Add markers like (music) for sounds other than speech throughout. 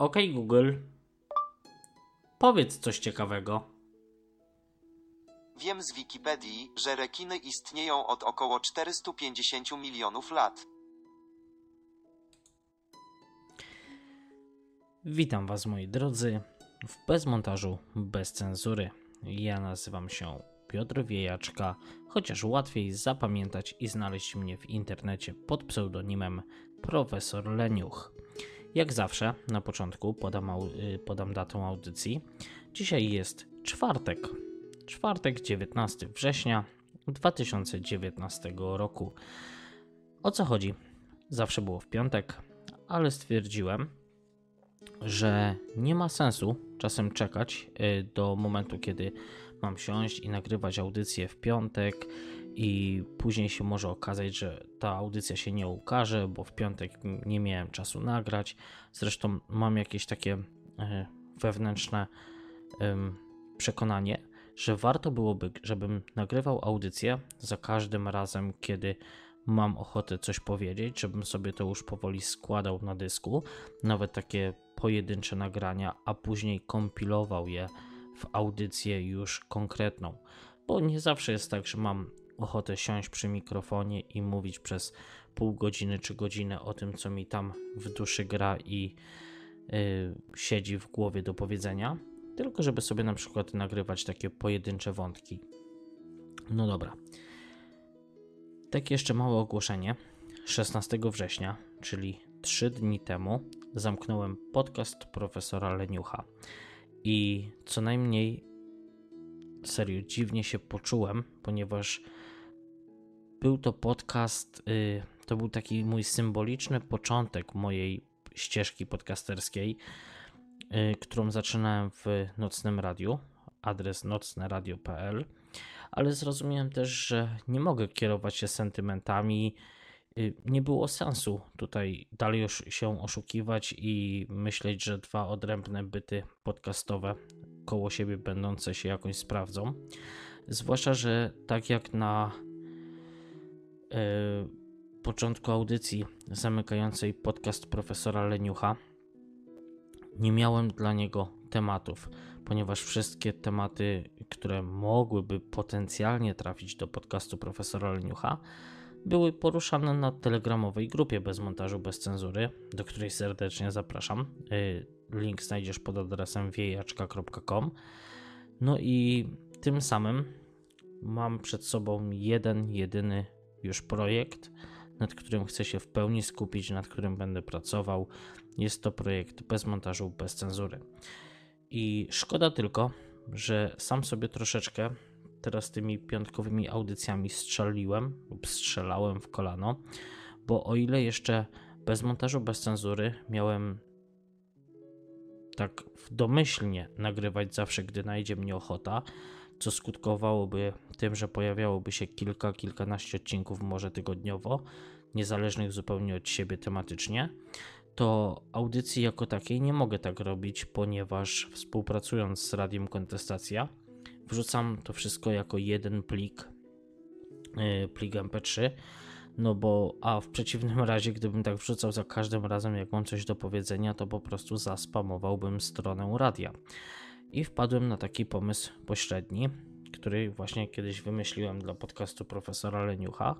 OK Google, powiedz coś ciekawego. Wiem z Wikipedii, że rekiny istnieją od około 450 milionów lat. Witam Was moi drodzy w bezmontażu bez cenzury. Ja nazywam się Piotr Wiejaczka, chociaż łatwiej zapamiętać i znaleźć mnie w internecie pod pseudonimem Profesor Leniuch. Jak zawsze na początku podam, y, podam datę audycji. Dzisiaj jest czwartek, czwartek 19 września 2019 roku. O co chodzi? Zawsze było w piątek, ale stwierdziłem, że nie ma sensu czasem czekać y, do momentu, kiedy mam siąść i nagrywać audycję w piątek i później się może okazać, że ta audycja się nie ukaże, bo w piątek nie miałem czasu nagrać. Zresztą mam jakieś takie e, wewnętrzne przekonanie, że warto byłoby, żebym nagrywał audycję za każdym razem, kiedy mam ochotę coś powiedzieć, żebym sobie to już powoli składał na dysku, nawet takie pojedyncze nagrania, a później kompilował je w audycję już konkretną. Bo nie zawsze jest tak, że mam ochotę siąść przy mikrofonie i mówić przez pół godziny czy godzinę o tym, co mi tam w duszy gra i yy, siedzi w głowie do powiedzenia, tylko żeby sobie na przykład nagrywać takie pojedyncze wątki. No dobra. Takie jeszcze małe ogłoszenie. 16 września, czyli 3 dni temu, zamknąłem podcast profesora Leniucha. I co najmniej serio dziwnie się poczułem, ponieważ był to podcast, y, to był taki mój symboliczny początek mojej ścieżki podcasterskiej, y, którą zaczynałem w nocnym radiu, adres nocneradio.pl, ale zrozumiałem też, że nie mogę kierować się sentymentami. Y, nie było sensu tutaj dalej już się oszukiwać i myśleć, że dwa odrębne byty podcastowe koło siebie będące się jakoś sprawdzą. Zwłaszcza, że tak jak na początku audycji zamykającej podcast profesora Leniucha nie miałem dla niego tematów, ponieważ wszystkie tematy, które mogłyby potencjalnie trafić do podcastu profesora Leniucha, były poruszane na telegramowej grupie bez montażu, bez cenzury, do której serdecznie zapraszam. E, link znajdziesz pod adresem wiejaczka.com. No i tym samym mam przed sobą jeden, jedyny już projekt, nad którym chcę się w pełni skupić, nad którym będę pracował. Jest to projekt bez montażu, bez cenzury. I szkoda tylko, że sam sobie troszeczkę teraz tymi piątkowymi audycjami strzeliłem lub strzelałem w kolano, bo o ile jeszcze bez montażu, bez cenzury miałem tak domyślnie nagrywać zawsze, gdy najdzie mnie ochota, co skutkowałoby tym, że pojawiałoby się kilka, kilkanaście odcinków może tygodniowo, niezależnych zupełnie od siebie tematycznie, to audycji jako takiej nie mogę tak robić, ponieważ współpracując z Radiem Kontestacja, wrzucam to wszystko jako jeden plik, yy, plik MP3, no bo, a w przeciwnym razie, gdybym tak wrzucał za każdym razem, jak mam coś do powiedzenia, to po prostu zaspamowałbym stronę radia. I wpadłem na taki pomysł pośredni, który właśnie kiedyś wymyśliłem dla podcastu profesora Leniucha,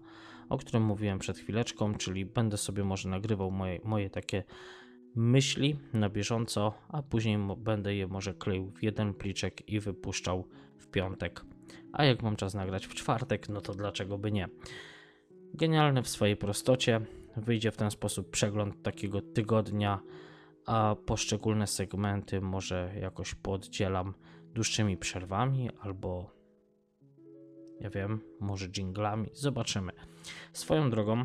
o którym mówiłem przed chwileczką, czyli będę sobie może nagrywał moje, moje takie myśli na bieżąco, a później będę je może kleił w jeden pliczek i wypuszczał w piątek. A jak mam czas nagrać w czwartek, no to dlaczego by nie? Genialne w swojej prostocie. Wyjdzie w ten sposób przegląd takiego tygodnia a poszczególne segmenty może jakoś poddzielam dłuższymi przerwami albo ja wiem, może jinglami. Zobaczymy. Swoją drogą,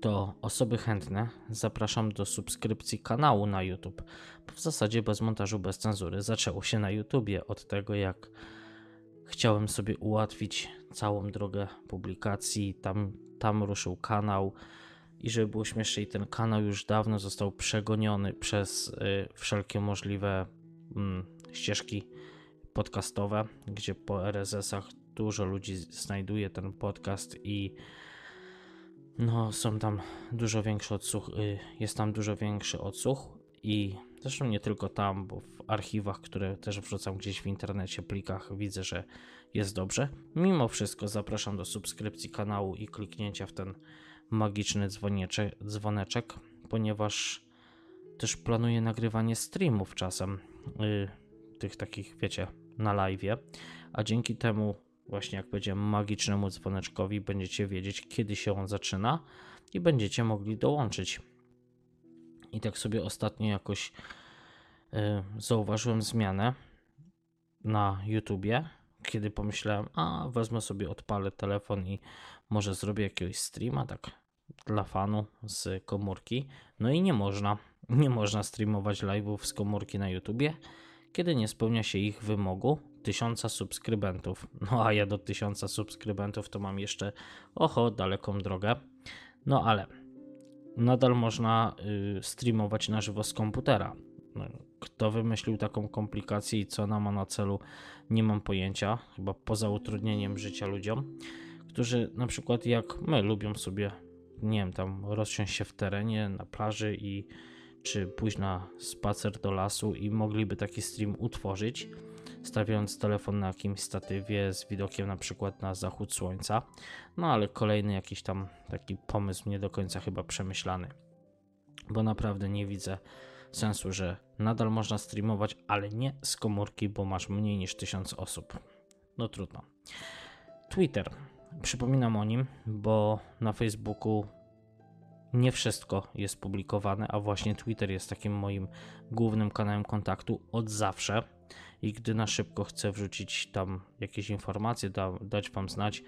to osoby chętne zapraszam do subskrypcji kanału na YouTube. Bo w zasadzie bez montażu, bez cenzury zaczęło się na YouTubie od tego, jak chciałem sobie ułatwić całą drogę publikacji. Tam, tam ruszył kanał i żeby było śmieszniej, ten kanał już dawno został przegoniony przez y, wszelkie możliwe y, ścieżki podcastowe, gdzie po RSS-ach dużo ludzi znajduje ten podcast i no, są tam dużo większy odsłuch, y, jest tam dużo większy odsłuch I zresztą nie tylko tam, bo w archiwach, które też wrzucam gdzieś w internecie, plikach, widzę, że jest dobrze. Mimo wszystko zapraszam do subskrypcji kanału i kliknięcia w ten magiczny dzwoneczek, ponieważ też planuję nagrywanie streamów czasem, yy, tych takich, wiecie, na live, a dzięki temu właśnie jak powiedziałem magicznemu dzwoneczkowi będziecie wiedzieć kiedy się on zaczyna i będziecie mogli dołączyć. I tak sobie ostatnio jakoś yy, zauważyłem zmianę na YouTubie, kiedy pomyślałem, a wezmę sobie, odpalę telefon i może zrobię jakiegoś streama, tak dla fanu z komórki. No i nie można, nie można streamować live'ów z komórki na YouTubie, kiedy nie spełnia się ich wymogu tysiąca subskrybentów. No a ja do tysiąca subskrybentów to mam jeszcze, oho, daleką drogę. No ale nadal można y, streamować na żywo z komputera. No, kto wymyślił taką komplikację i co ona ma na celu, nie mam pojęcia. Chyba poza utrudnieniem życia ludziom, którzy na przykład jak my lubią sobie, nie wiem, tam rozsiąść się w terenie, na plaży i czy pójść na spacer do lasu i mogliby taki stream utworzyć, stawiając telefon na jakimś statywie z widokiem na przykład na zachód słońca. No ale kolejny jakiś tam taki pomysł nie do końca chyba przemyślany, bo naprawdę nie widzę sensu, że nadal można streamować, ale nie z komórki, bo masz mniej niż 1000 osób. No trudno. Twitter. Przypominam o nim, bo na Facebooku nie wszystko jest publikowane, a właśnie Twitter jest takim moim głównym kanałem kontaktu od zawsze. I gdy na szybko chcę wrzucić tam jakieś informacje, da, dać Wam znać,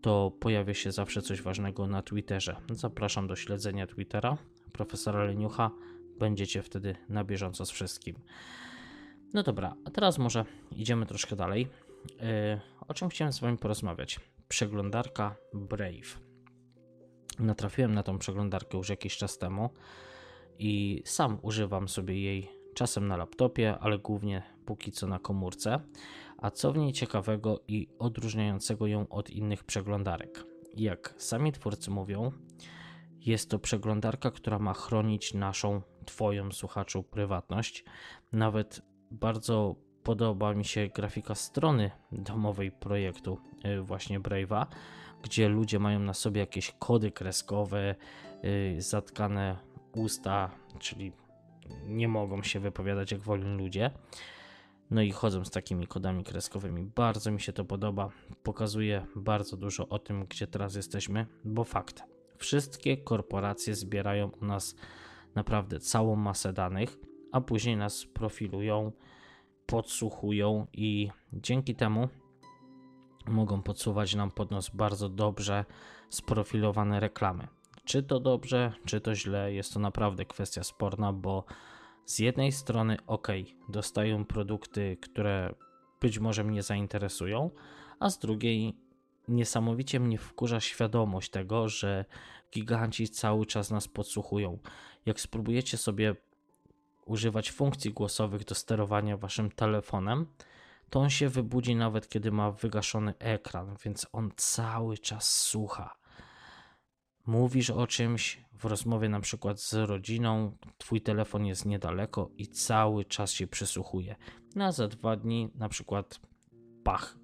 to pojawia się zawsze coś ważnego na Twitterze. Zapraszam do śledzenia Twittera profesora Leniucha. Będziecie wtedy na bieżąco z wszystkim. No dobra, a teraz może idziemy troszkę dalej. Yy, o czym chciałem z Wami porozmawiać? Przeglądarka Brave. Natrafiłem na tą przeglądarkę już jakiś czas temu i sam używam sobie jej czasem na laptopie, ale głównie póki co na komórce. A co w niej ciekawego i odróżniającego ją od innych przeglądarek? Jak sami twórcy mówią, jest to przeglądarka, która ma chronić naszą, Twoją słuchaczu, prywatność. Nawet bardzo podoba mi się grafika strony domowej projektu, y, właśnie Brave'a, gdzie ludzie mają na sobie jakieś kody kreskowe, y, zatkane usta, czyli nie mogą się wypowiadać jak wolni ludzie. No i chodzą z takimi kodami kreskowymi. Bardzo mi się to podoba. Pokazuje bardzo dużo o tym, gdzie teraz jesteśmy, bo fakt. Wszystkie korporacje zbierają u nas naprawdę całą masę danych, a później nas profilują, podsłuchują i dzięki temu mogą podsuwać nam pod nos bardzo dobrze sprofilowane reklamy. Czy to dobrze, czy to źle, jest to naprawdę kwestia sporna, bo z jednej strony, ok, dostają produkty, które być może mnie zainteresują, a z drugiej, niesamowicie mnie wkurza świadomość tego, że giganci cały czas nas podsłuchują. Jak spróbujecie sobie używać funkcji głosowych do sterowania waszym telefonem, to on się wybudzi nawet kiedy ma wygaszony ekran, więc on cały czas słucha. Mówisz o czymś w rozmowie na przykład z rodziną, twój telefon jest niedaleko i cały czas się przysłuchuje. Na za dwa dni na przykład pach,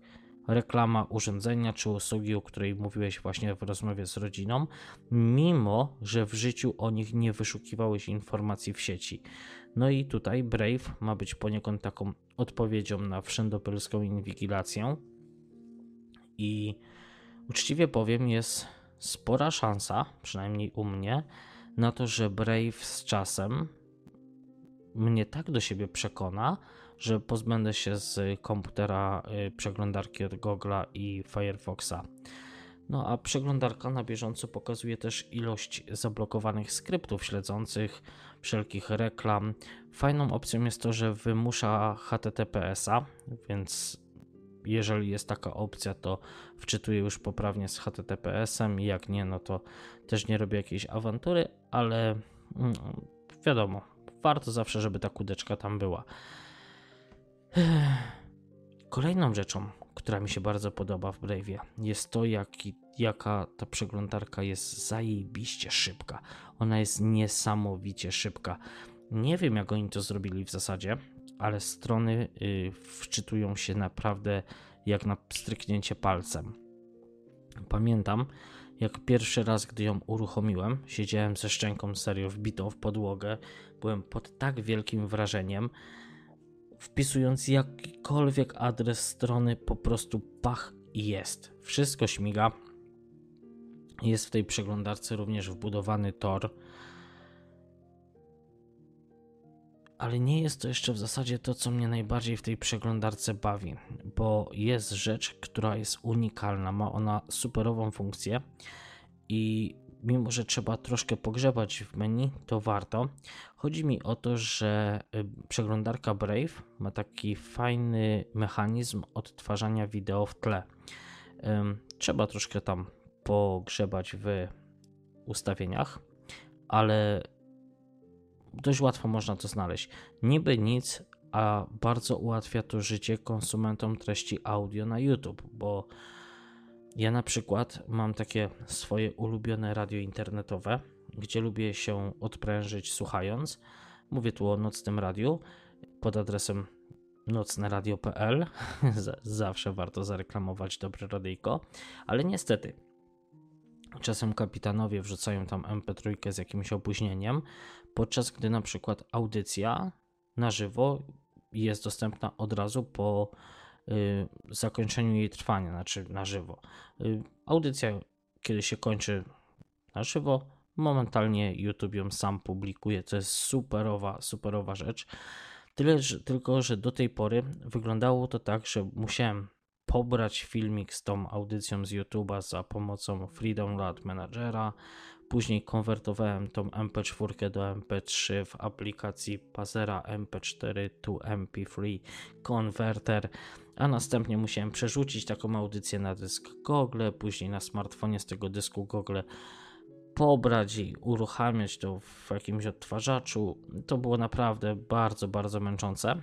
reklama urządzenia czy usługi, o której mówiłeś właśnie w rozmowie z rodziną, mimo że w życiu o nich nie wyszukiwałeś informacji w sieci. No i tutaj Brave ma być poniekąd taką odpowiedzią na wszędopolską inwigilację. I uczciwie powiem, jest spora szansa, przynajmniej u mnie, na to, że Brave z czasem mnie tak do siebie przekona, że pozbędę się z komputera y, przeglądarki od Google'a i Firefoxa. No a przeglądarka na bieżąco pokazuje też ilość zablokowanych skryptów śledzących, wszelkich reklam. Fajną opcją jest to, że wymusza HTTPS-a, więc jeżeli jest taka opcja, to wczytuję już poprawnie z HTTPS-em jak nie, no to też nie robię jakiejś awantury, ale mm, wiadomo, warto zawsze, żeby ta kudeczka tam była. Kolejną rzeczą, która mi się bardzo podoba w Brave'ie, jest to, jaki, jaka ta przeglądarka jest zajebiście szybka. Ona jest niesamowicie szybka. Nie wiem, jak oni to zrobili w zasadzie, ale strony y, wczytują się naprawdę jak na stryknięcie palcem. Pamiętam, jak pierwszy raz, gdy ją uruchomiłem, siedziałem ze szczęką serio wbitą w podłogę. Byłem pod tak wielkim wrażeniem. Wpisując jakikolwiek adres strony, po prostu pach jest. Wszystko śmiga. Jest w tej przeglądarce również wbudowany tor. Ale nie jest to jeszcze w zasadzie to, co mnie najbardziej w tej przeglądarce bawi, bo jest rzecz, która jest unikalna, ma ona superową funkcję i mimo, że trzeba troszkę pogrzebać w menu, to warto. Chodzi mi o to, że y, przeglądarka Brave ma taki fajny mechanizm odtwarzania wideo w tle. Trzeba troszkę tam pogrzebać w ustawieniach, ale dość łatwo można to znaleźć. Niby nic, a bardzo ułatwia to życie konsumentom treści audio na YouTube, bo ja na przykład mam takie swoje ulubione radio internetowe, gdzie lubię się odprężyć słuchając. Mówię tu o nocnym radiu pod adresem nocneradio.pl. (laughs) Zawsze warto zareklamować dobre radyjko, ale niestety czasem kapitanowie wrzucają tam MP3 z jakimś opóźnieniem, podczas gdy na przykład audycja na żywo jest dostępna od razu po zakończeniu jej trwania, znaczy na żywo. Y, audycja, kiedy się kończy na żywo, momentalnie YouTube ją sam publikuje. To jest superowa, superowa rzecz. Tyle, że, tylko, że do tej pory wyglądało to tak, że musiałem pobrać filmik z tą audycją z YouTube'a za pomocą Freedom Rad Managera. Później konwertowałem tą MP4 do MP3 w aplikacji Pazera MP4 to MP3 Converter, a następnie musiałem przerzucić taką audycję na dysk Google, później na smartfonie z tego dysku Google pobrać i uruchamiać to w jakimś odtwarzaczu. To było naprawdę bardzo, bardzo męczące.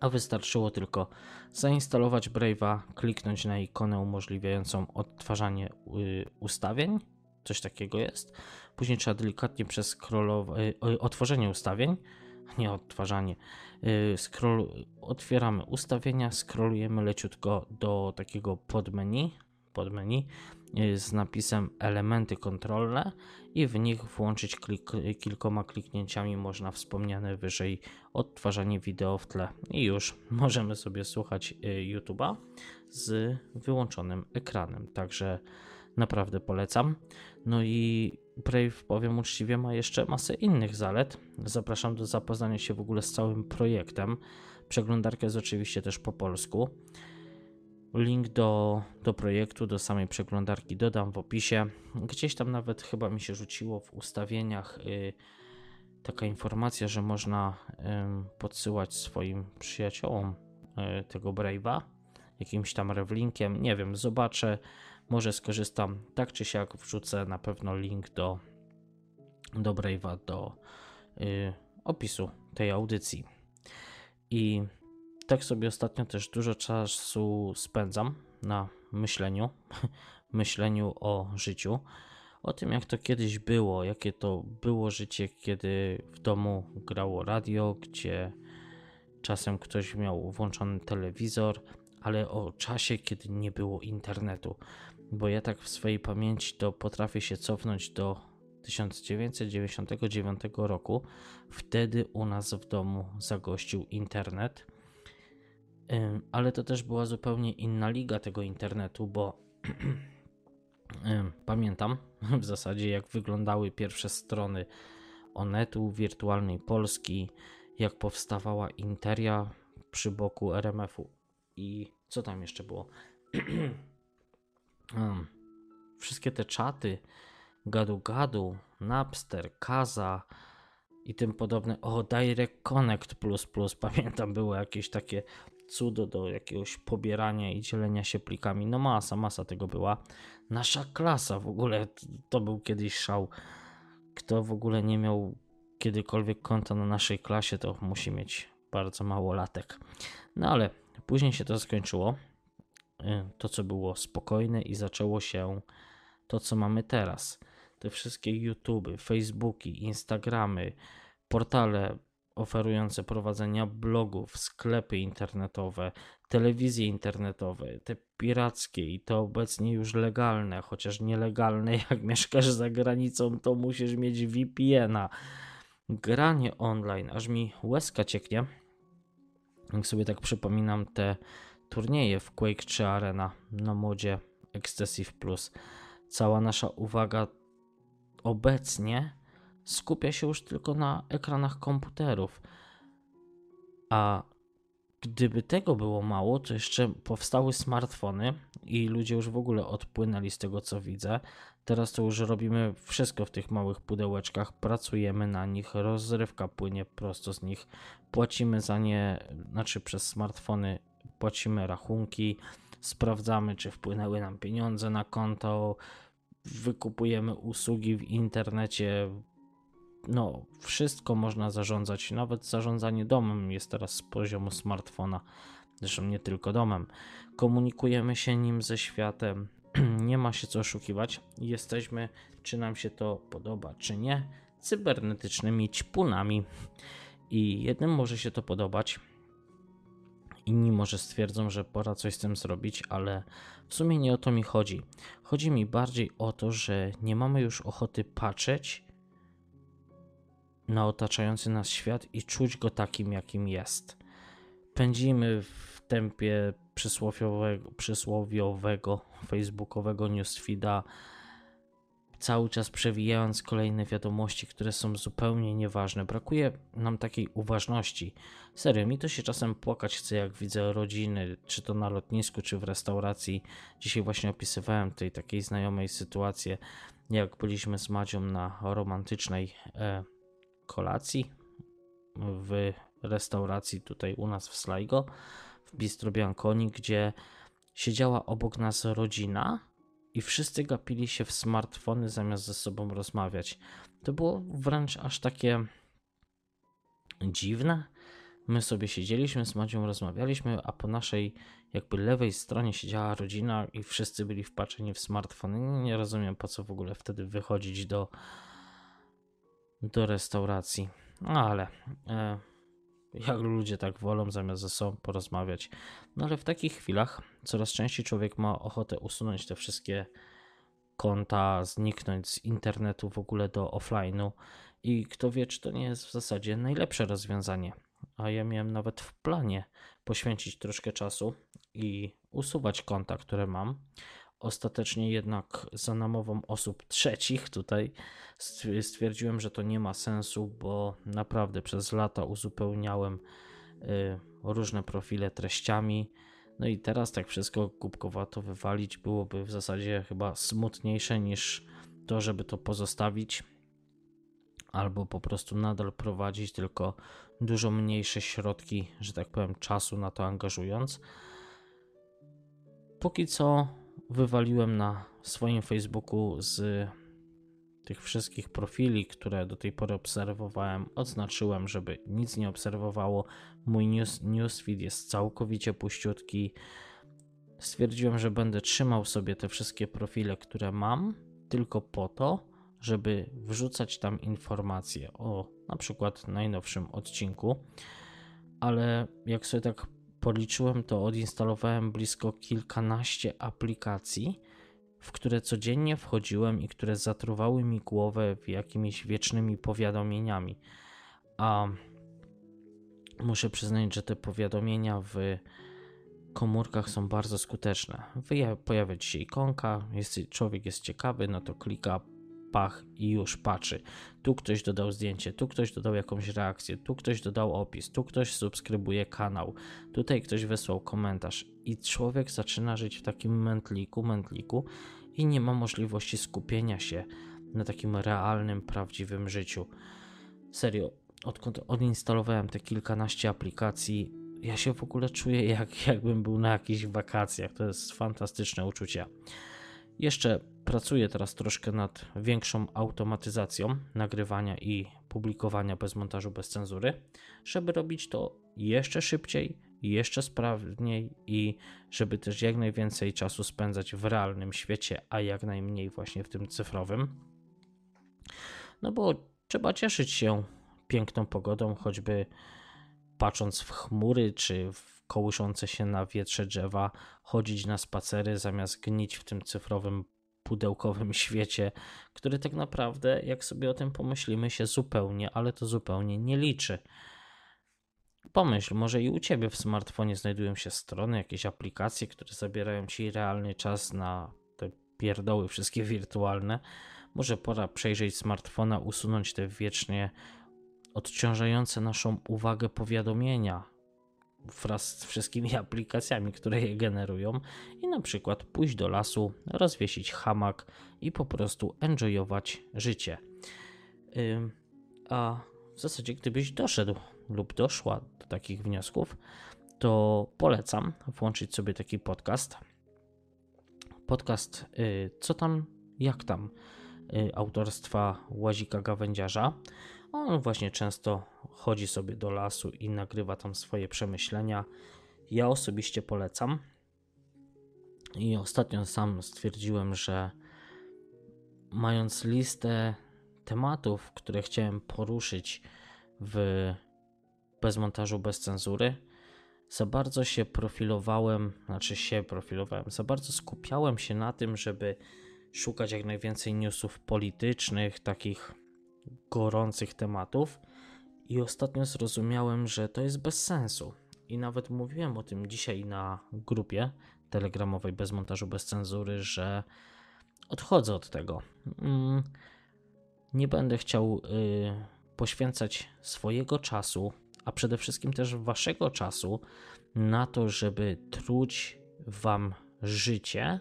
A wystarczyło tylko zainstalować Brave'a, kliknąć na ikonę umożliwiającą odtwarzanie y, ustawień, coś takiego jest. Później trzeba delikatnie przeskrolować, y, otworzenie ustawień, nie odtwarzanie. Y, scroll, otwieramy ustawienia, scrollujemy leciutko do takiego podmenu, podmenu z napisem elementy kontrolne i w nich włączyć klik, kilkoma kliknięciami można wspomniane wyżej odtwarzanie wideo w tle i już (laughs) możemy sobie słuchać y, YouTube'a z wyłączonym ekranem. Także naprawdę polecam. No i Brave, powiem uczciwie, ma jeszcze masę innych zalet. Zapraszam do zapoznania się w ogóle z całym projektem. Przeglądarka jest oczywiście też po polsku. Link do, do projektu, do samej przeglądarki dodam w opisie. Gdzieś tam nawet chyba mi się rzuciło w ustawieniach yy, taka informacja, że można podsyłać swoim przyjaciołom yy, tego Brave'a jakimś tam rewlinkiem. Nie wiem, zobaczę. Może skorzystam. Tak czy siak wrzucę na pewno link do, do Brave'a do y, opisu tej audycji. I tak sobie ostatnio też dużo czasu spędzam na myśleniu, (laughs) myśleniu o życiu, o tym jak to kiedyś było, jakie to było życie, kiedy w domu grało radio, gdzie czasem ktoś miał włączony telewizor, ale o czasie, kiedy nie było internetu. Bo ja tak w swojej pamięci to potrafię się cofnąć do 1999 roku. Wtedy u nas w domu zagościł internet ale to też była zupełnie inna liga tego internetu, bo (clears throat) pamiętam (laughs) w zasadzie jak wyglądały pierwsze strony Onetu, Wirtualnej Polski, jak powstawała Interia przy boku RMF-u i co tam jeszcze było? (clears throat) Wszystkie te czaty, gadu-gadu, Napster, Kaza i tym podobne. O, Direct Connect plus plus, (laughs) pamiętam, było jakieś takie cudo do jakiegoś pobierania i dzielenia się plikami. No masa, masa tego była. Nasza klasa w ogóle to był kiedyś szał. Kto w ogóle nie miał kiedykolwiek konta na naszej klasie, to musi mieć bardzo mało latek. No ale później się to skończyło. Y, to, co było spokojne, i zaczęło się to, co mamy teraz. Te wszystkie YouTube, Facebooki, Instagramy, portale oferujące prowadzenia blogów, sklepy internetowe, telewizje internetowe, te pirackie i to obecnie już legalne, chociaż nielegalne, (laughs) jak mieszkasz za granicą, to musisz mieć VPN-a. Granie online, aż mi łezka cieknie. Jak sobie tak przypominam te turnieje w Quake 3 Arena na modzie Excessive Plus. Cała nasza uwaga obecnie skupia się już tylko na ekranach komputerów. A gdyby tego było mało, to jeszcze powstały smartfony i ludzie już w ogóle odpłynęli z tego, co widzę. Teraz to już robimy wszystko w tych małych pudełeczkach, pracujemy na nich, rozrywka płynie prosto z nich, płacimy za nie, znaczy przez smartfony płacimy rachunki, sprawdzamy, czy wpłynęły nam pieniądze na konto, wykupujemy usługi w internecie. No, wszystko można zarządzać, nawet zarządzanie domem jest teraz z poziomu smartfona. Zresztą nie tylko domem. Komunikujemy się nim ze światem. (clears throat) nie ma się co oszukiwać. Jesteśmy, czy nam się to podoba, czy nie, cybernetycznymi ćpunami. I jednym może się to podobać, Inni może stwierdzą, że pora coś z tym zrobić, ale w sumie nie o to mi chodzi. Chodzi mi bardziej o to, że nie mamy już ochoty patrzeć na otaczający nas świat i czuć go takim, jakim jest. Pędzimy w tempie przysłowiowego, przysłowiowego facebookowego newsfeeda, cały czas przewijając kolejne wiadomości, które są zupełnie nieważne. Brakuje nam takiej uważności. Serio, mi to się czasem płakać chce, jak widzę rodziny, czy to na lotnisku, czy w restauracji. Dzisiaj właśnie opisywałem tej takiej znajomej sytuację, jak byliśmy z Madzią na romantycznej e, kolacji w restauracji tutaj u nas w Sligo, w Bistro Bianconi, gdzie siedziała obok nas rodzina, i wszyscy gapili się w smartfony zamiast ze sobą rozmawiać. To było wręcz aż takie dziwne. My sobie siedzieliśmy z Madzią, rozmawialiśmy, a po naszej jakby lewej stronie siedziała rodzina i wszyscy byli wpatrzeni w smartfony. Nie rozumiem po co w ogóle wtedy wychodzić do, do restauracji. No ale e, jak ludzie tak wolą zamiast ze sobą porozmawiać. No ale w takich chwilach coraz częściej człowiek ma ochotę usunąć te wszystkie konta, zniknąć z internetu w ogóle do offline'u i kto wie, czy to nie jest w zasadzie najlepsze rozwiązanie. A ja miałem nawet w planie poświęcić troszkę czasu i usuwać konta, które mam. Ostatecznie jednak za namową osób trzecich tutaj stwierdziłem, że to nie ma sensu, bo naprawdę przez lata uzupełniałem y, różne profile treściami. No i teraz tak wszystko kubkowato wywalić byłoby w zasadzie chyba smutniejsze niż to, żeby to pozostawić albo po prostu nadal prowadzić, tylko dużo mniejsze środki, że tak powiem, czasu na to angażując. Póki co wywaliłem na swoim Facebooku z tych wszystkich profili, które do tej pory obserwowałem, odznaczyłem, żeby nic nie obserwowało. Mój news, newsfeed jest całkowicie puściutki. Stwierdziłem, że będę trzymał sobie te wszystkie profile, które mam, tylko po to, żeby wrzucać tam informacje o na przykład najnowszym odcinku. Ale jak sobie tak policzyłem, to odinstalowałem blisko kilkanaście aplikacji, w które codziennie wchodziłem i które zatruwały mi głowę jakimiś wiecznymi powiadomieniami. A muszę przyznać, że te powiadomienia w komórkach są bardzo skuteczne. Pojawia się ikonka, jest, człowiek jest ciekawy, no to klika, pach i już patrzy. Tu ktoś dodał zdjęcie, tu ktoś dodał jakąś reakcję, tu ktoś dodał opis, tu ktoś subskrybuje kanał, tutaj ktoś wysłał komentarz i człowiek zaczyna żyć w takim mętliku, mętliku i nie ma możliwości skupienia się na takim realnym, prawdziwym życiu. Serio, odkąd odinstalowałem te kilkanaście aplikacji, ja się w ogóle czuję jak, jakbym był na jakichś wakacjach. To jest fantastyczne uczucie. Jeszcze pracuję teraz troszkę nad większą automatyzacją nagrywania i publikowania bez montażu, bez cenzury, żeby robić to jeszcze szybciej, jeszcze sprawniej i żeby też jak najwięcej czasu spędzać w realnym świecie, a jak najmniej właśnie w tym cyfrowym. No bo trzeba cieszyć się piękną pogodą, choćby patrząc w chmury czy w kołyszące się na wietrze drzewa, chodzić na spacery zamiast gnić w tym cyfrowym pudełkowym (laughs) świecie, który tak naprawdę, jak sobie o tym pomyślimy, się zupełnie, ale to zupełnie nie liczy. Pomyśl, może i u ciebie w smartfonie znajdują się strony, jakieś aplikacje, które zabierają ci realny czas na te pierdoły wszystkie wirtualne. Może pora przejrzeć smartfona, usunąć te wiecznie odciążające naszą uwagę powiadomienia wraz z wszystkimi (laughs) aplikacjami, które je generują i na przykład pójść do lasu, rozwiesić hamak i po prostu enjoyować życie. A w zasadzie, gdybyś doszedł lub doszła do takich wniosków, to polecam włączyć sobie taki podcast. Podcast y, Co tam, jak tam y, autorstwa Łazika Gawędziarza. On właśnie często chodzi sobie do lasu i nagrywa tam swoje przemyślenia. Ja osobiście polecam. I ostatnio sam stwierdziłem, że mając listę tematów, które chciałem poruszyć w bez montażu, bez cenzury, za bardzo się profilowałem, znaczy się profilowałem, za bardzo skupiałem się na tym, żeby szukać jak najwięcej newsów politycznych, takich gorących tematów. I ostatnio zrozumiałem, że to jest bez sensu. I nawet mówiłem o tym dzisiaj na grupie telegramowej bez montażu, bez cenzury, że odchodzę od tego. Mm, nie będę chciał y, poświęcać swojego czasu, a przede wszystkim też waszego czasu na to, żeby truć wam życie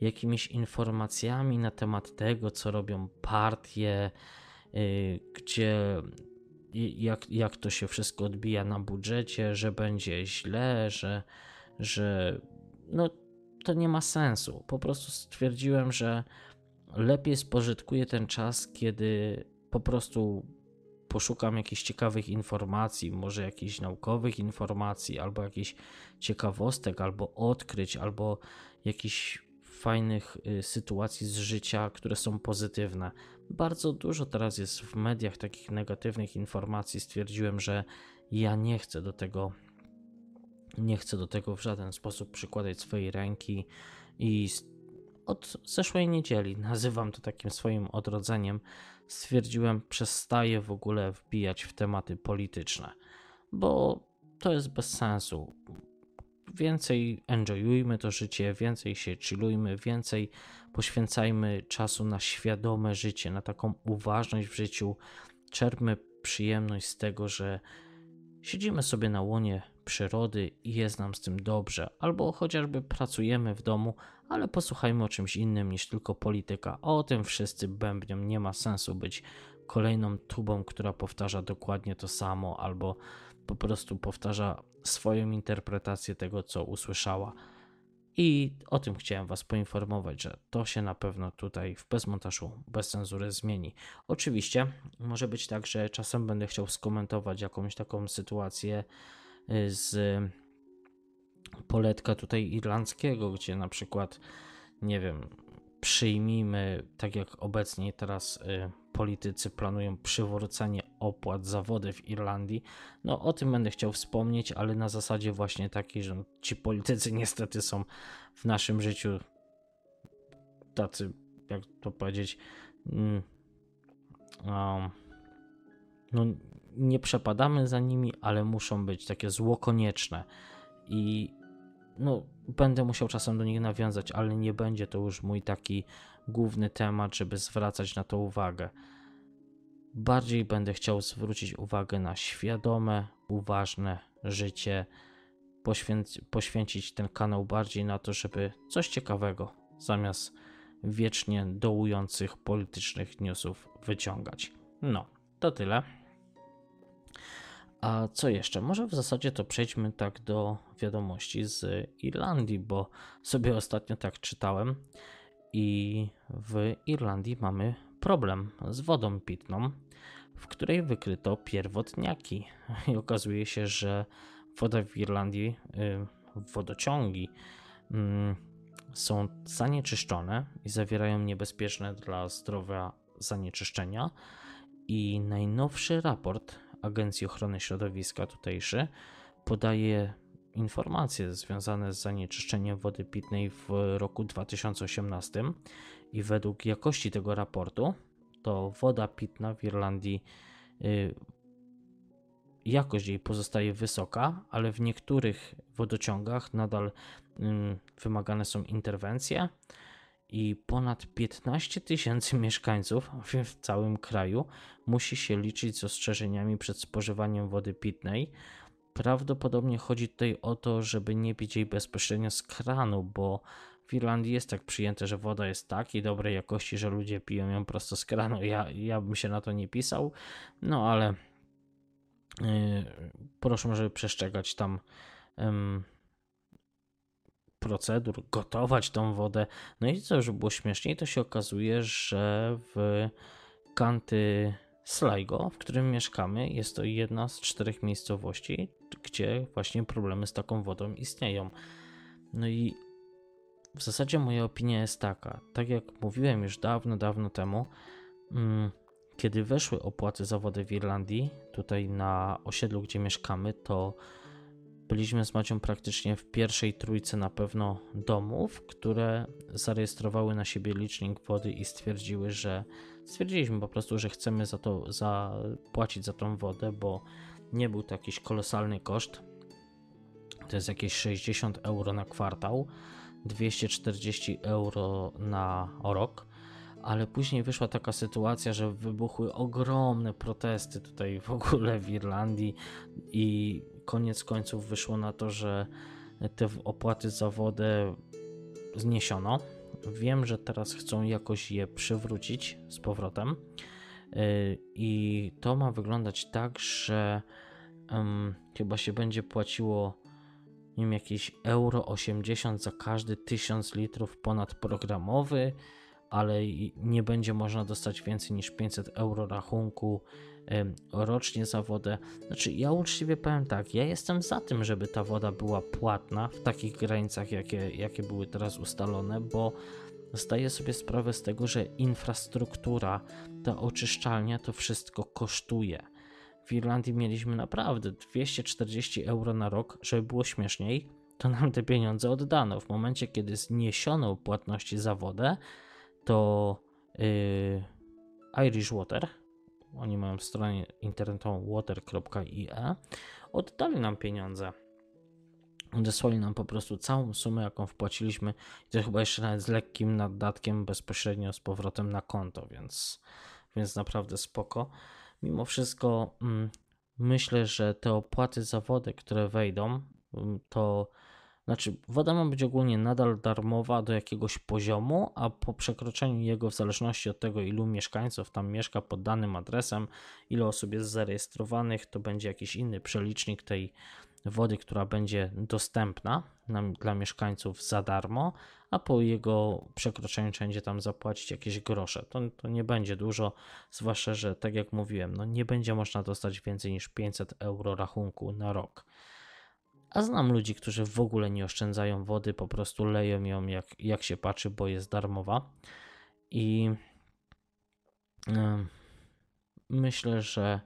jakimiś informacjami na temat tego, co robią partie, gdzie jak, jak to się wszystko odbija na budżecie, że będzie źle, że, że no to nie ma sensu. Po prostu stwierdziłem, że lepiej spożytkuję ten czas, kiedy po prostu poszukam jakichś ciekawych informacji, może jakichś naukowych informacji, albo jakichś ciekawostek, albo odkryć, albo jakichś fajnych y, sytuacji z życia, które są pozytywne. Bardzo dużo teraz jest w mediach takich negatywnych informacji. Stwierdziłem, że ja nie chcę do tego, nie chcę do tego w żaden sposób przykładać swojej ręki i od zeszłej niedzieli, nazywam to takim swoim odrodzeniem, stwierdziłem, przestaję w ogóle wbijać w tematy polityczne, bo to jest bez sensu więcej enjoyujmy to życie, więcej się chillujmy, więcej poświęcajmy czasu na świadome życie, na taką uważność w życiu. Czerpmy przyjemność z tego, że siedzimy sobie na łonie przyrody i jest nam z tym dobrze, albo chociażby pracujemy w domu, ale posłuchajmy o czymś innym niż tylko polityka. O tym wszyscy bębnią, nie ma sensu być kolejną tubą, która powtarza dokładnie to samo, albo po prostu powtarza swoją interpretację tego, co usłyszała. I o tym chciałem Was poinformować, że to się na pewno tutaj w bezmontażu, bez cenzury zmieni. Oczywiście może być tak, że czasem będę chciał skomentować jakąś taką sytuację y, z poletka tutaj irlandzkiego, gdzie na przykład, nie wiem, przyjmijmy, tak jak obecnie teraz y, politycy planują przywrócenie opłat za wodę w Irlandii. No o tym będę chciał wspomnieć, ale na zasadzie właśnie takiej, że ci politycy (laughs) niestety są w naszym życiu tacy, jak to powiedzieć, um, no nie przepadamy za nimi, ale muszą być takie zło konieczne i no będę musiał czasem do nich nawiązać, ale nie będzie to już mój taki główny temat, żeby zwracać na to uwagę. Bardziej będę chciał zwrócić uwagę na świadome, uważne życie, poświęc poświęcić ten kanał bardziej na to, żeby coś ciekawego zamiast wiecznie dołujących politycznych newsów wyciągać. No, to tyle. A co jeszcze? Może w zasadzie to przejdźmy tak do wiadomości z Irlandii, bo sobie ostatnio tak czytałem i w Irlandii mamy problem z wodą pitną, w której wykryto pierwotniaki. I okazuje się, że woda w Irlandii, y, wodociągi mm, są zanieczyszczone i zawierają niebezpieczne dla zdrowia zanieczyszczenia. I najnowszy raport Agencji Ochrony Środowiska tutejszy podaje informacje związane z zanieczyszczeniem wody pitnej w roku 2018 i według jakości tego raportu to woda pitna w Irlandii y, jakość jej pozostaje wysoka, ale w niektórych wodociągach nadal ym, wymagane są interwencje i ponad 15 tysięcy mieszkańców w całym kraju musi się liczyć z ostrzeżeniami przed spożywaniem wody pitnej. Prawdopodobnie chodzi tutaj o to, żeby nie pić jej bezpośrednio z kranu, bo w Irlandii jest tak przyjęte, że woda jest takiej dobrej jakości, że ludzie piją ją prosto z kranu. Ja, ja bym się na to nie pisał, no ale yy, proszę, żeby przestrzegać tam yy, procedur, gotować tą wodę. No i co, żeby było śmieszniej, to się okazuje, że w Kanty Sligo, w którym mieszkamy, jest to jedna z czterech miejscowości, gdzie właśnie problemy z taką wodą istnieją. No i w zasadzie moja opinia jest taka, tak jak mówiłem już dawno, dawno temu, mm, kiedy weszły opłaty za wodę w Irlandii, tutaj na osiedlu, gdzie mieszkamy, to byliśmy z Macią praktycznie w pierwszej trójce na pewno domów, które zarejestrowały na siebie licznik wody i stwierdziły, że stwierdziliśmy po prostu, że chcemy za to zapłacić za tą wodę, bo nie był to jakiś kolosalny koszt. To jest jakieś 60 euro na kwartał, 240 euro na rok ale później wyszła taka sytuacja, że wybuchły ogromne protesty tutaj w ogóle w Irlandii i koniec końców wyszło na to, że te opłaty za wodę zniesiono. Wiem, że teraz chcą jakoś je przywrócić z powrotem. Y, I to ma wyglądać tak, że um, chyba się będzie płaciło nie wiem, jakieś euro 80 za każdy 1000 litrów ponadprogramowy, ale nie będzie można dostać więcej niż 500 euro rachunku rocznie za wodę. Znaczy, ja uczciwie powiem tak, ja jestem za tym, żeby ta woda była płatna w takich granicach, jakie, jakie były teraz ustalone, bo zdaję sobie sprawę z tego, że infrastruktura, ta oczyszczalnia, to wszystko kosztuje. W Irlandii mieliśmy naprawdę 240 euro na rok, żeby było śmieszniej, to nam te pieniądze oddano. W momencie, kiedy zniesiono płatności za wodę, to yy, Irish Water, oni mają stronę internetową water.ie, oddali nam pieniądze. Odesłali nam po prostu całą sumę, jaką wpłaciliśmy, i to chyba jeszcze nawet z lekkim naddatkiem bezpośrednio z powrotem na konto, więc, więc naprawdę spoko. Mimo wszystko mm, myślę, że te opłaty za wodę, które wejdą, mm, to znaczy, woda ma być ogólnie nadal darmowa do jakiegoś poziomu, a po przekroczeniu jego, w zależności od tego, ilu mieszkańców tam mieszka pod danym adresem, ile osób jest zarejestrowanych, to będzie jakiś inny przelicznik tej wody, która będzie dostępna dla mieszkańców za darmo, a po jego przekroczeniu trzeba będzie tam zapłacić jakieś grosze. To, to nie będzie dużo, zwłaszcza, że tak jak mówiłem, no nie będzie można dostać więcej niż 500 euro rachunku na rok. A znam ludzi, którzy w ogóle nie oszczędzają wody, po prostu leją ją jak, jak się patrzy, bo jest darmowa. I myślę, że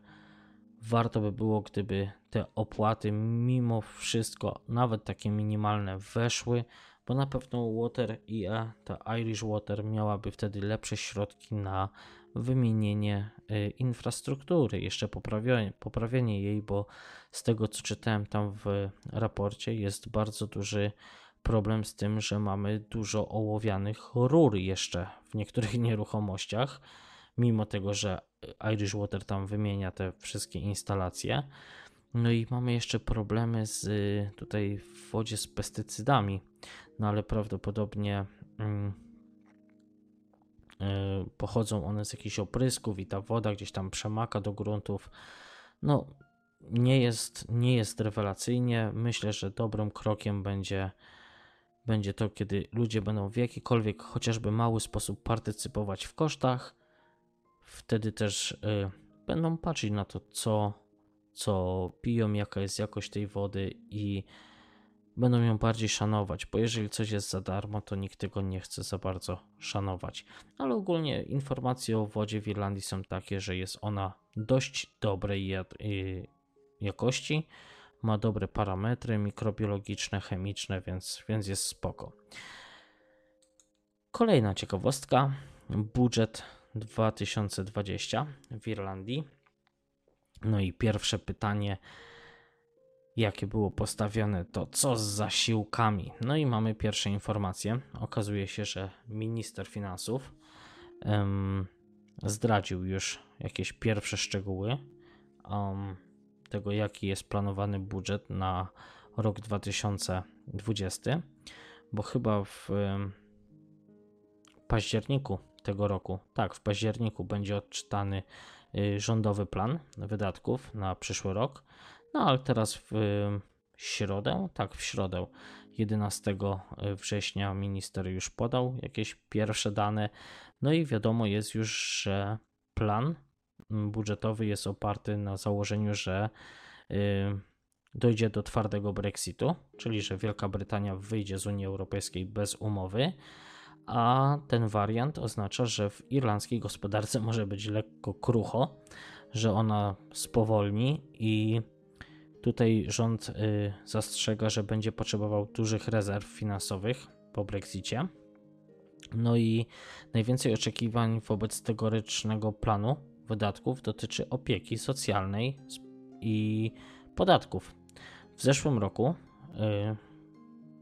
warto by było, gdyby te opłaty mimo wszystko, nawet takie minimalne, weszły, bo na pewno Water IE, ta Irish Water, miałaby wtedy lepsze środki na wymienienie y, infrastruktury, jeszcze poprawienie, poprawienie jej, bo z tego co czytałem tam w raporcie jest bardzo duży problem z tym, że mamy dużo ołowianych rur jeszcze w niektórych (laughs) nieruchomościach, mimo tego, że Irish Water tam wymienia te wszystkie instalacje. No i mamy jeszcze problemy z tutaj w wodzie z pestycydami, no ale prawdopodobnie mm, pochodzą one z jakichś oprysków i ta woda gdzieś tam przemaka do gruntów. No, nie jest, nie jest rewelacyjnie. Myślę, że dobrym krokiem będzie, będzie to, kiedy ludzie będą w jakikolwiek, chociażby mały sposób partycypować w kosztach. Wtedy też y, będą patrzeć na to, co, co piją, jaka jest jakość tej wody i będą ją bardziej szanować, bo jeżeli coś jest za darmo, to nikt tego nie chce za bardzo szanować. Ale ogólnie informacje o wodzie w Irlandii są takie, że jest ona dość dobrej jakości, ma dobre parametry mikrobiologiczne, chemiczne, więc, więc jest spoko. Kolejna ciekawostka, budżet 2020 w Irlandii. No i pierwsze pytanie, jakie było postawione, to co z zasiłkami? No i mamy pierwsze informacje. Okazuje się, że minister finansów um, zdradził już jakieś pierwsze szczegóły um, tego, jaki jest planowany budżet na rok 2020, bo chyba w um, październiku tego roku, tak, w październiku będzie odczytany y, rządowy plan wydatków na przyszły rok. No ale teraz w środę, tak, w środę 11 września minister już podał jakieś pierwsze dane. No i wiadomo jest już, że plan budżetowy jest oparty na założeniu, że y, dojdzie do twardego Brexitu, czyli że Wielka Brytania wyjdzie z Unii Europejskiej bez umowy a ten wariant oznacza, że w irlandzkiej gospodarce (laughs) może być lekko krucho, że ona spowolni i tutaj rząd y, zastrzega, że będzie potrzebował dużych rezerw finansowych po Brexicie. No i najwięcej oczekiwań wobec tegorycznego planu wydatków dotyczy opieki socjalnej i podatków. W zeszłym roku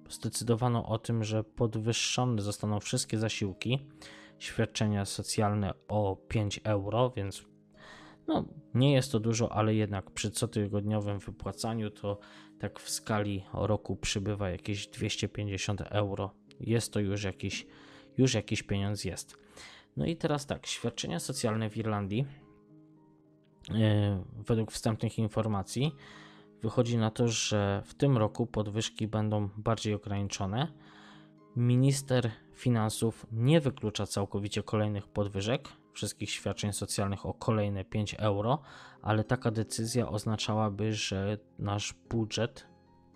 y, zdecydowano o tym, że podwyższone zostaną wszystkie zasiłki, świadczenia socjalne o 5 euro, więc no, nie jest to dużo, ale jednak przy cotygodniowym wypłacaniu to tak w skali roku przybywa jakieś 250 euro. Jest to już jakiś, już jakiś pieniądz jest. No i teraz tak, świadczenia socjalne w Irlandii, yy, według wstępnych informacji, Wychodzi na to, że w tym roku podwyżki będą bardziej ograniczone. Minister finansów nie wyklucza całkowicie kolejnych podwyżek wszystkich świadczeń socjalnych o kolejne 5 euro, ale taka decyzja oznaczałaby, że nasz budżet,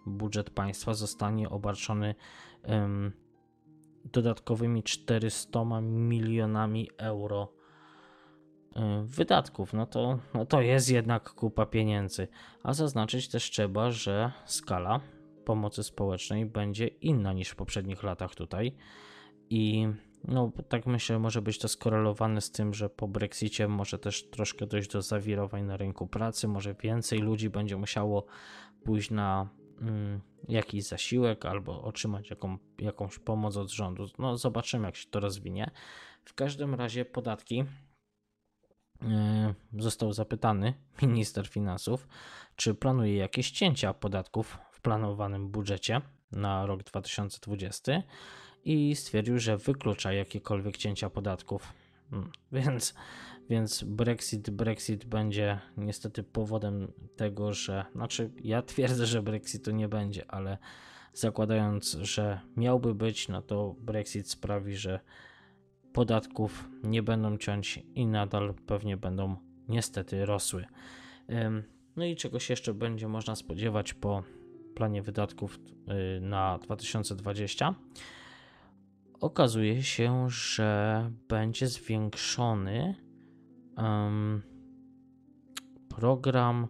budżet państwa zostanie obarczony um, dodatkowymi 400 milionami euro Y, wydatków, no to, no to jest jednak kupa pieniędzy. A zaznaczyć też trzeba, że skala pomocy społecznej będzie inna niż w poprzednich latach tutaj. I no, tak myślę, może być to skorelowane z tym, że po Brexicie może też troszkę dojść do zawirowań na rynku pracy, może więcej ludzi będzie musiało pójść na mm, jakiś zasiłek albo otrzymać jaką, jakąś pomoc od rządu. No, zobaczymy, jak się to rozwinie. W każdym razie podatki E, został zapytany minister finansów, czy planuje jakieś cięcia podatków w planowanym budżecie na rok 2020 i stwierdził, że wyklucza jakiekolwiek cięcia podatków. Hmm, (laughs) więc, więc Brexit, Brexit będzie niestety powodem tego, że, znaczy ja twierdzę, że Brexitu nie będzie, ale zakładając, że miałby być, no to Brexit sprawi, że podatków nie będą ciąć i nadal pewnie będą niestety rosły. No i czegoś jeszcze będzie można spodziewać po planie wydatków y, na 2020? Okazuje się, że będzie zwiększony um, program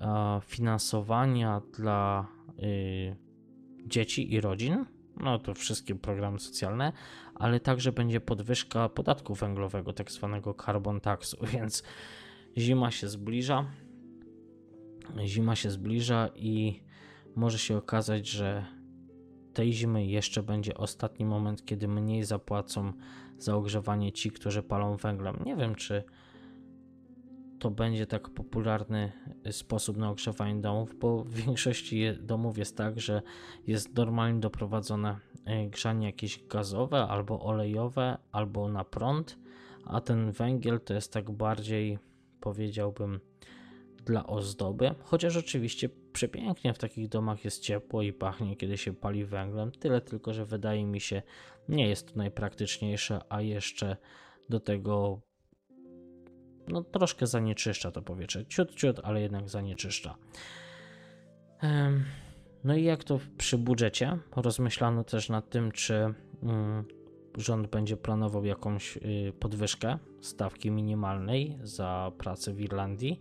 uh, finansowania dla y, dzieci i rodzin. No to wszystkie programy socjalne ale także będzie podwyżka podatku węglowego, tak zwanego carbon taxu, (laughs) więc zima się zbliża. Zima się zbliża i może się okazać, że tej zimy jeszcze będzie ostatni moment, kiedy mniej zapłacą za ogrzewanie ci, którzy palą węglem. Nie wiem, czy to będzie tak popularny sposób na ogrzewanie domów, bo w większości domów jest tak, że jest normalnie doprowadzone e, grzanie jakieś gazowe albo olejowe, albo na prąd, a ten węgiel to jest tak bardziej, powiedziałbym, dla ozdoby, chociaż oczywiście przepięknie w takich domach jest ciepło i pachnie, kiedy się pali węglem. Tyle tylko, że wydaje mi się, nie jest to najpraktyczniejsze, a jeszcze do tego no troszkę zanieczyszcza to powietrze. Ciut, ciut, ale jednak zanieczyszcza. No i jak to przy budżecie, rozmyślano też nad tym, czy mm, rząd będzie planował jakąś y, podwyżkę stawki minimalnej za pracę w Irlandii,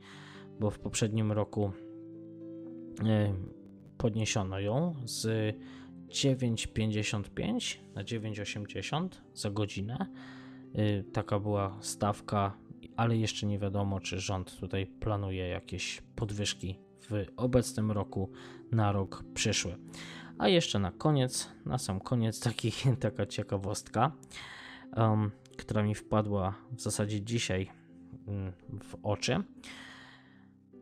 bo w poprzednim roku podniesiono ją z 9,55 na 9,80 za godzinę. Y, taka była stawka, ale jeszcze nie wiadomo, czy rząd tutaj planuje jakieś podwyżki w obecnym roku na rok przyszły. A jeszcze na koniec, na sam koniec, (laughs) taki, taka ciekawostka, um, która mi wpadła w zasadzie dzisiaj um, w oczy.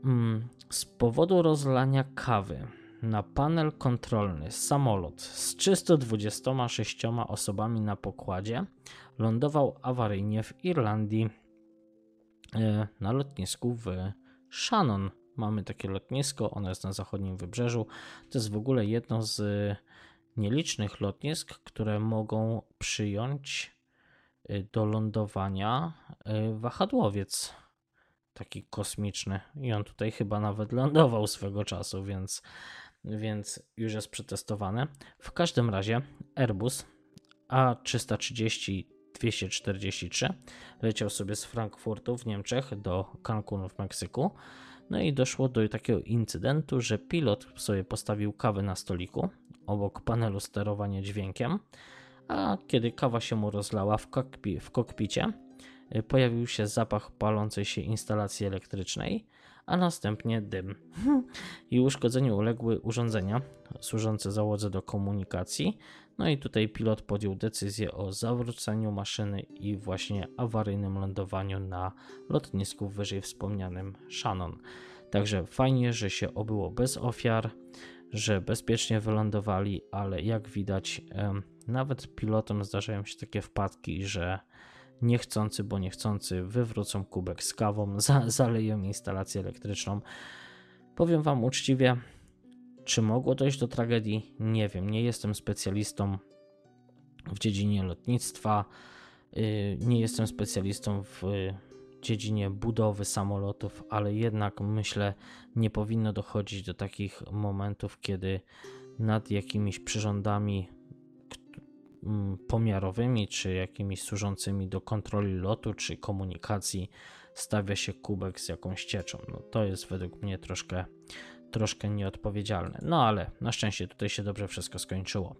Um, z powodu rozlania kawy na panel kontrolny samolot z 326 osobami na pokładzie lądował awaryjnie w Irlandii e, na lotnisku w Shannon. Mamy takie lotnisko, ono jest na zachodnim wybrzeżu. To jest w ogóle jedno z nielicznych lotnisk, które mogą przyjąć e, do lądowania e, wahadłowiec taki kosmiczny. I on tutaj chyba nawet lądował swego czasu, więc więc już jest przetestowane. W każdym razie Airbus A330-243 leciał sobie z Frankfurtu w Niemczech do Cancun w Meksyku. No i doszło do takiego incydentu, że pilot sobie postawił kawę na stoliku obok panelu sterowania dźwiękiem, a kiedy kawa się mu rozlała w, kokpi w kokpicie, pojawił się zapach palącej się instalacji elektrycznej a następnie dym. (laughs) I uszkodzeniu uległy urządzenia służące załodze do komunikacji. No i tutaj pilot podjął decyzję o zawróceniu maszyny i właśnie awaryjnym lądowaniu na lotnisku wyżej wspomnianym Shannon. Także fajnie, że się obyło bez ofiar, że bezpiecznie wylądowali, ale jak widać, nawet pilotom zdarzają się takie wpadki, że niechcący, bo niechcący wywrócą kubek z kawą, (laughs) za, zaleją instalację elektryczną. Powiem Wam uczciwie, czy mogło dojść do tragedii? Nie wiem, nie jestem specjalistą w dziedzinie lotnictwa, y, nie jestem specjalistą w dziedzinie budowy samolotów, ale jednak myślę, nie powinno dochodzić do takich momentów, kiedy nad jakimiś przyrządami pomiarowymi, czy jakimiś służącymi do kontroli lotu, czy komunikacji stawia się kubek z jakąś cieczą. No, to jest według mnie troszkę, troszkę nieodpowiedzialne. No ale na szczęście tutaj się dobrze wszystko skończyło.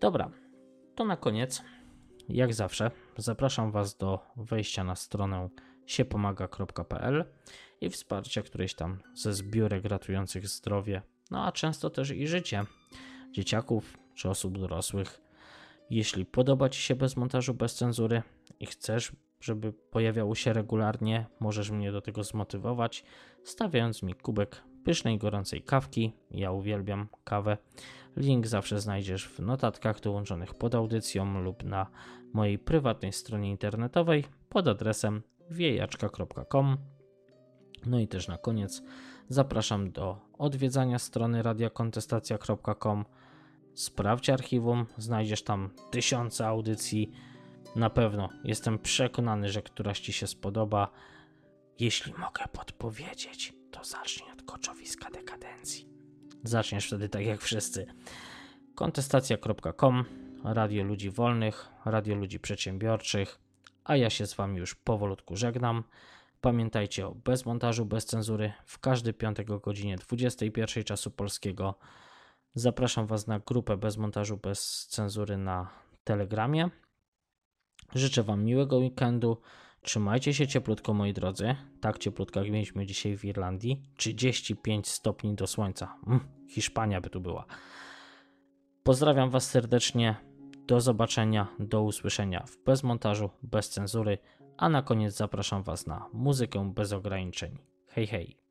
Dobra, to na koniec, jak zawsze, zapraszam Was do wejścia na stronę siepomaga.pl i wsparcia którejś tam ze zbiórek ratujących zdrowie, no a często też i życie dzieciaków czy osób dorosłych jeśli podoba Ci się bez montażu, bez cenzury i chcesz, żeby pojawiało się regularnie, możesz mnie do tego zmotywować, stawiając mi kubek pysznej, gorącej kawki. Ja uwielbiam kawę. Link zawsze znajdziesz w notatkach dołączonych pod audycją lub na mojej prywatnej stronie internetowej pod adresem wiejaczka.com. No i też na koniec zapraszam do odwiedzania strony radiokontestacja.com Sprawdź archiwum, znajdziesz tam tysiące audycji. Na pewno jestem przekonany, że któraś ci się spodoba. Jeśli mogę podpowiedzieć, to zacznij od koczowiska dekadencji. Zaczniesz wtedy tak jak wszyscy. Kontestacja.com, Radio Ludzi Wolnych, Radio Ludzi Przedsiębiorczych, a ja się z Wami już powolutku żegnam. Pamiętajcie o bez montażu, bez cenzury w każdy piątek o godzinie 21 czasu polskiego. Zapraszam Was na grupę bez montażu, bez cenzury na Telegramie. Życzę Wam miłego weekendu. Trzymajcie się cieplutko, moi drodzy. Tak cieplutko, jak mieliśmy dzisiaj w Irlandii. 35 stopni do słońca. Mm, Hiszpania by tu była. Pozdrawiam Was serdecznie. Do zobaczenia, do usłyszenia w bez montażu, bez cenzury. A na koniec zapraszam Was na muzykę bez ograniczeń. Hej, hej.